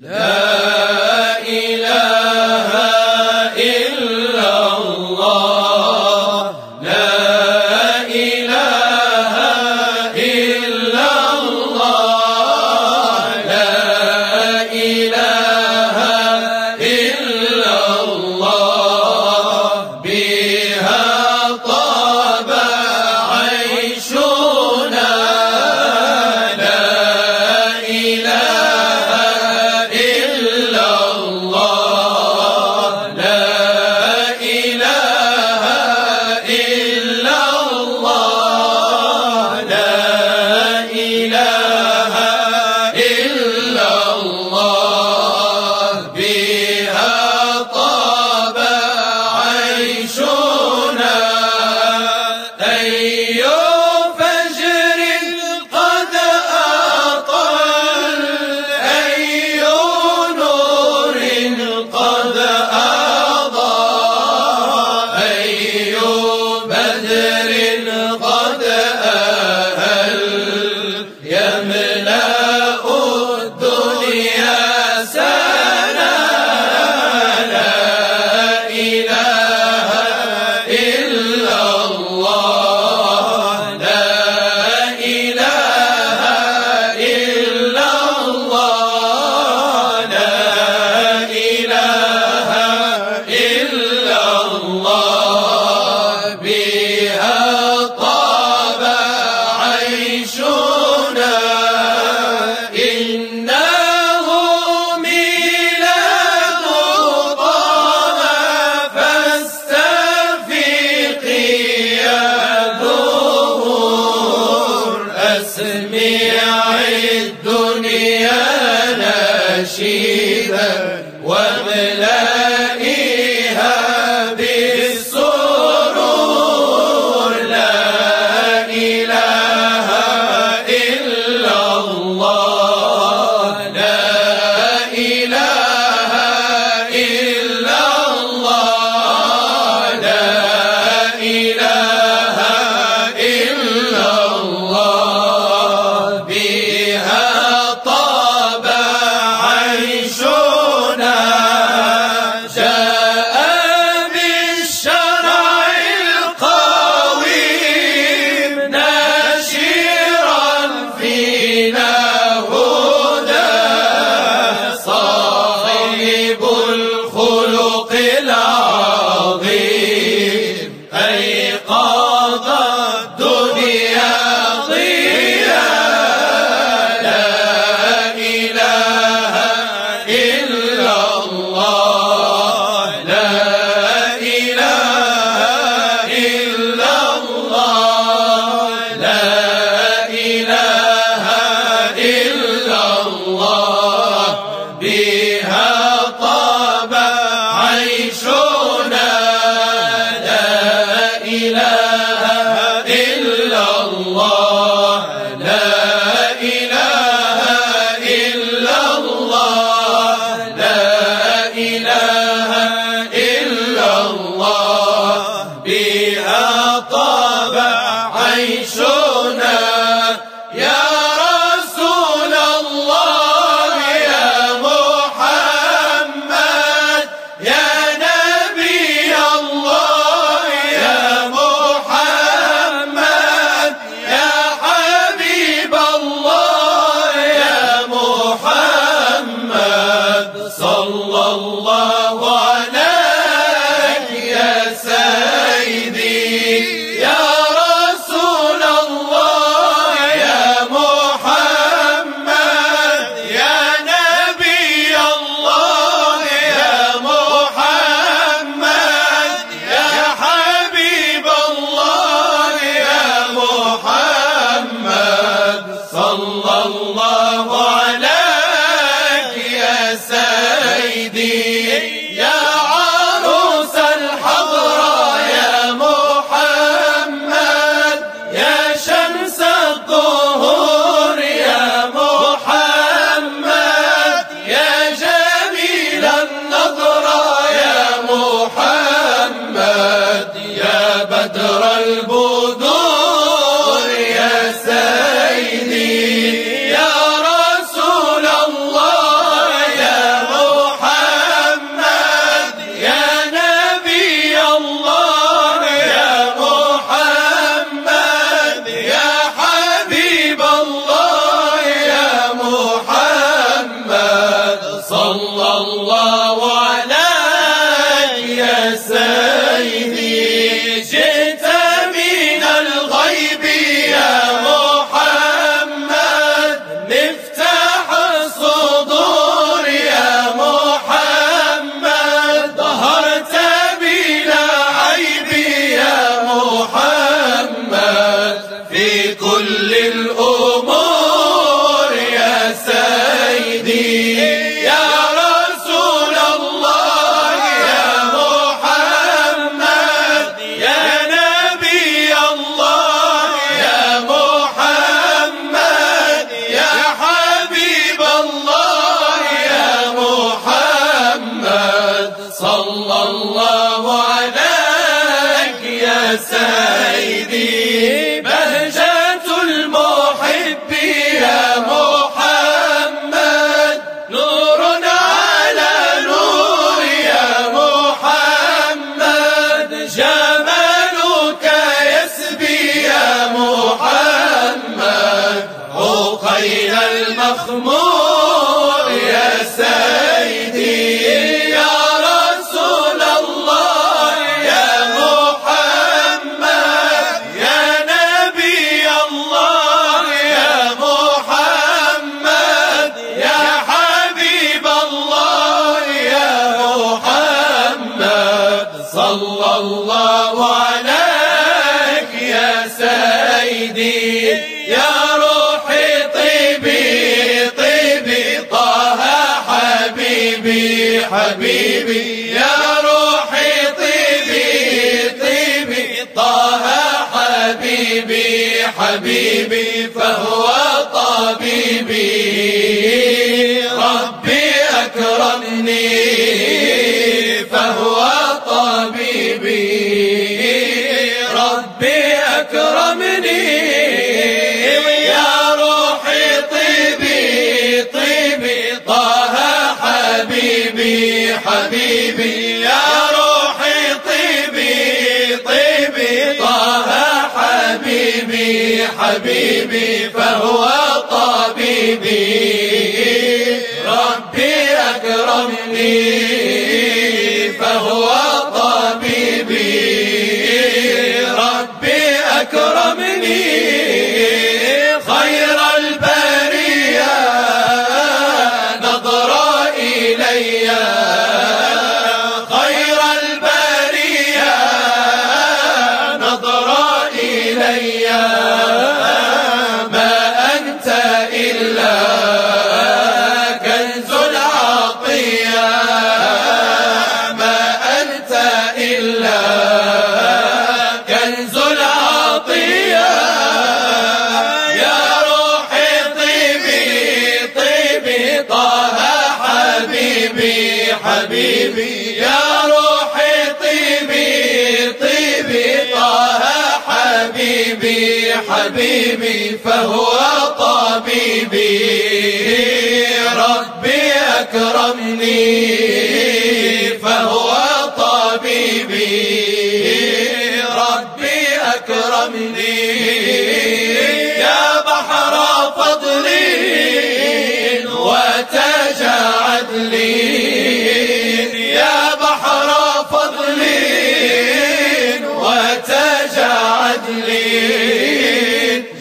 لا Hazmi حبيبي يا روحي طيبي طيبي. طه حبيبي حبيبي فهو طبيبي. ربي أكرمني. حبيبي يا روحي طيبي طيبي طه حبيبي حبيبي فهو طبيبي. ربي أكرمني. إلا كنز العطية ما أنت إلا كنز العطية يا روحي طيبي طه حبيبي حبيبي. يا روحي طيبي طيبي طه حبيبي حبيبي. فهو فهو طبيبي. ربي أكرمني. يا بحر فضلي وتجاعد لي يا بحر فضلي وتجاعد لي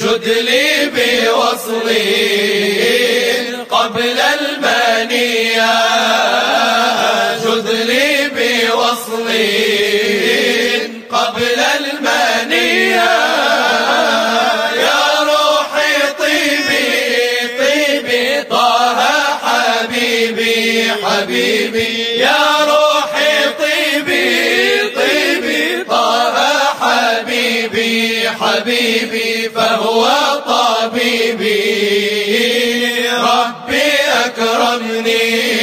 جد لي بوصلي قبل قبل المنية. يا روحي طيبي طيبي طه حبيبي حبيبي. يا روحي طيبي طيبي طه حبيبي حبيبي. فهو طبيبي. ربي أكرمني.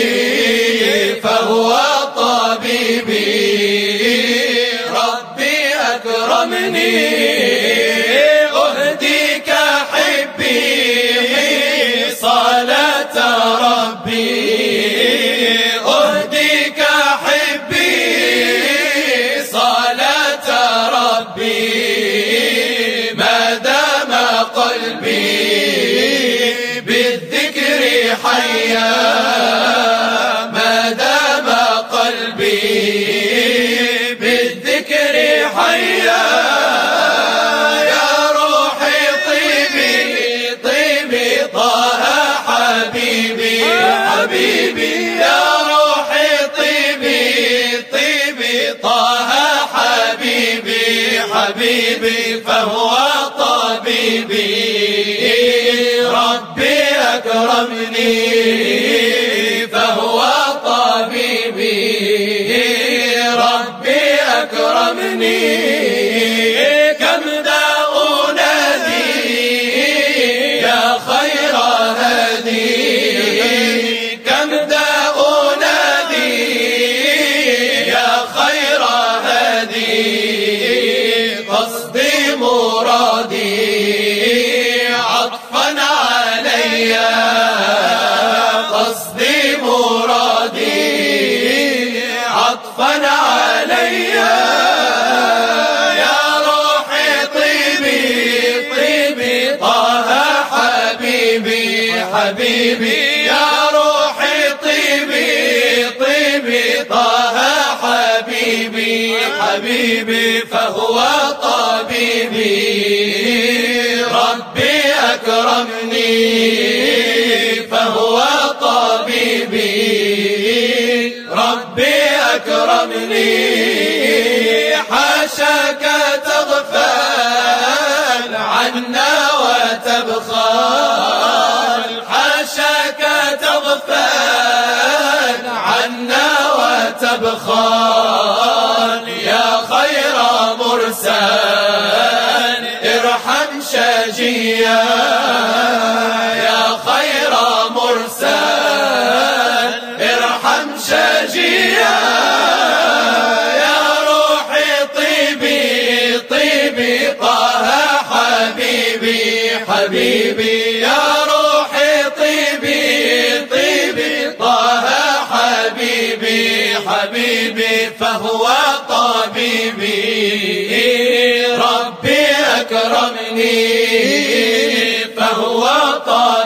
حيا فهو طبيبي. ربي أكرمني. حبيبي يا روحي طيبي طيبي طه حبيبي حبيبي فهو طبيبي. ربي أكرمني فهو طبيبي. ربي أكرمني حاشاك تغفل عنا وتبخل. عشاك تغفل عنا وتبخل. أكرمني فهو طالب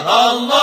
Allah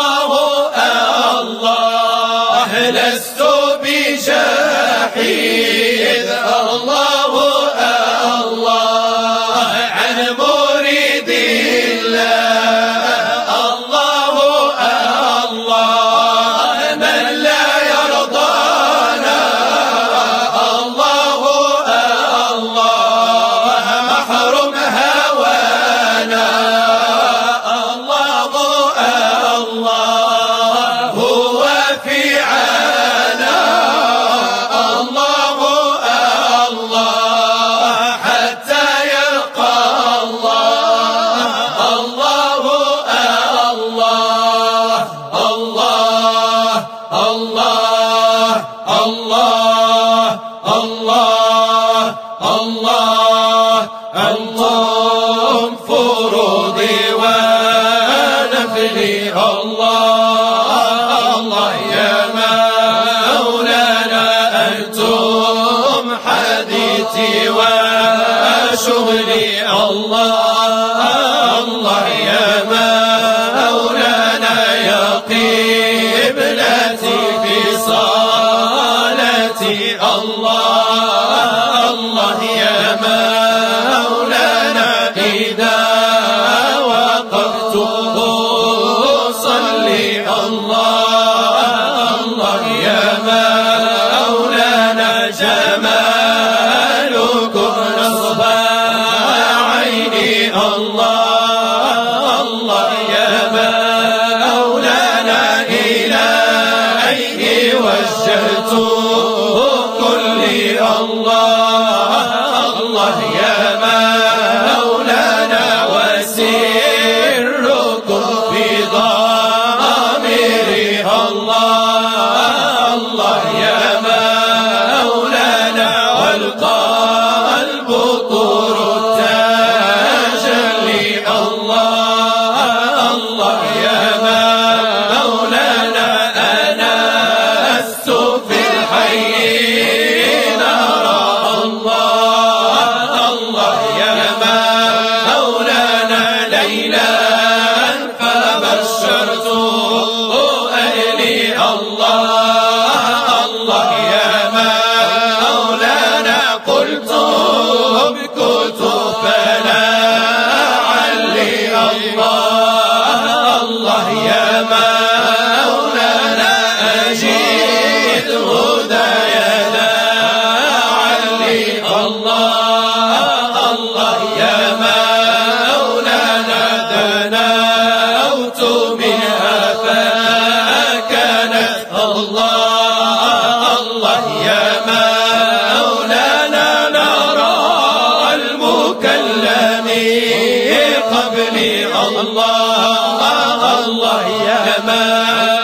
قبلي الله الله يا مولانا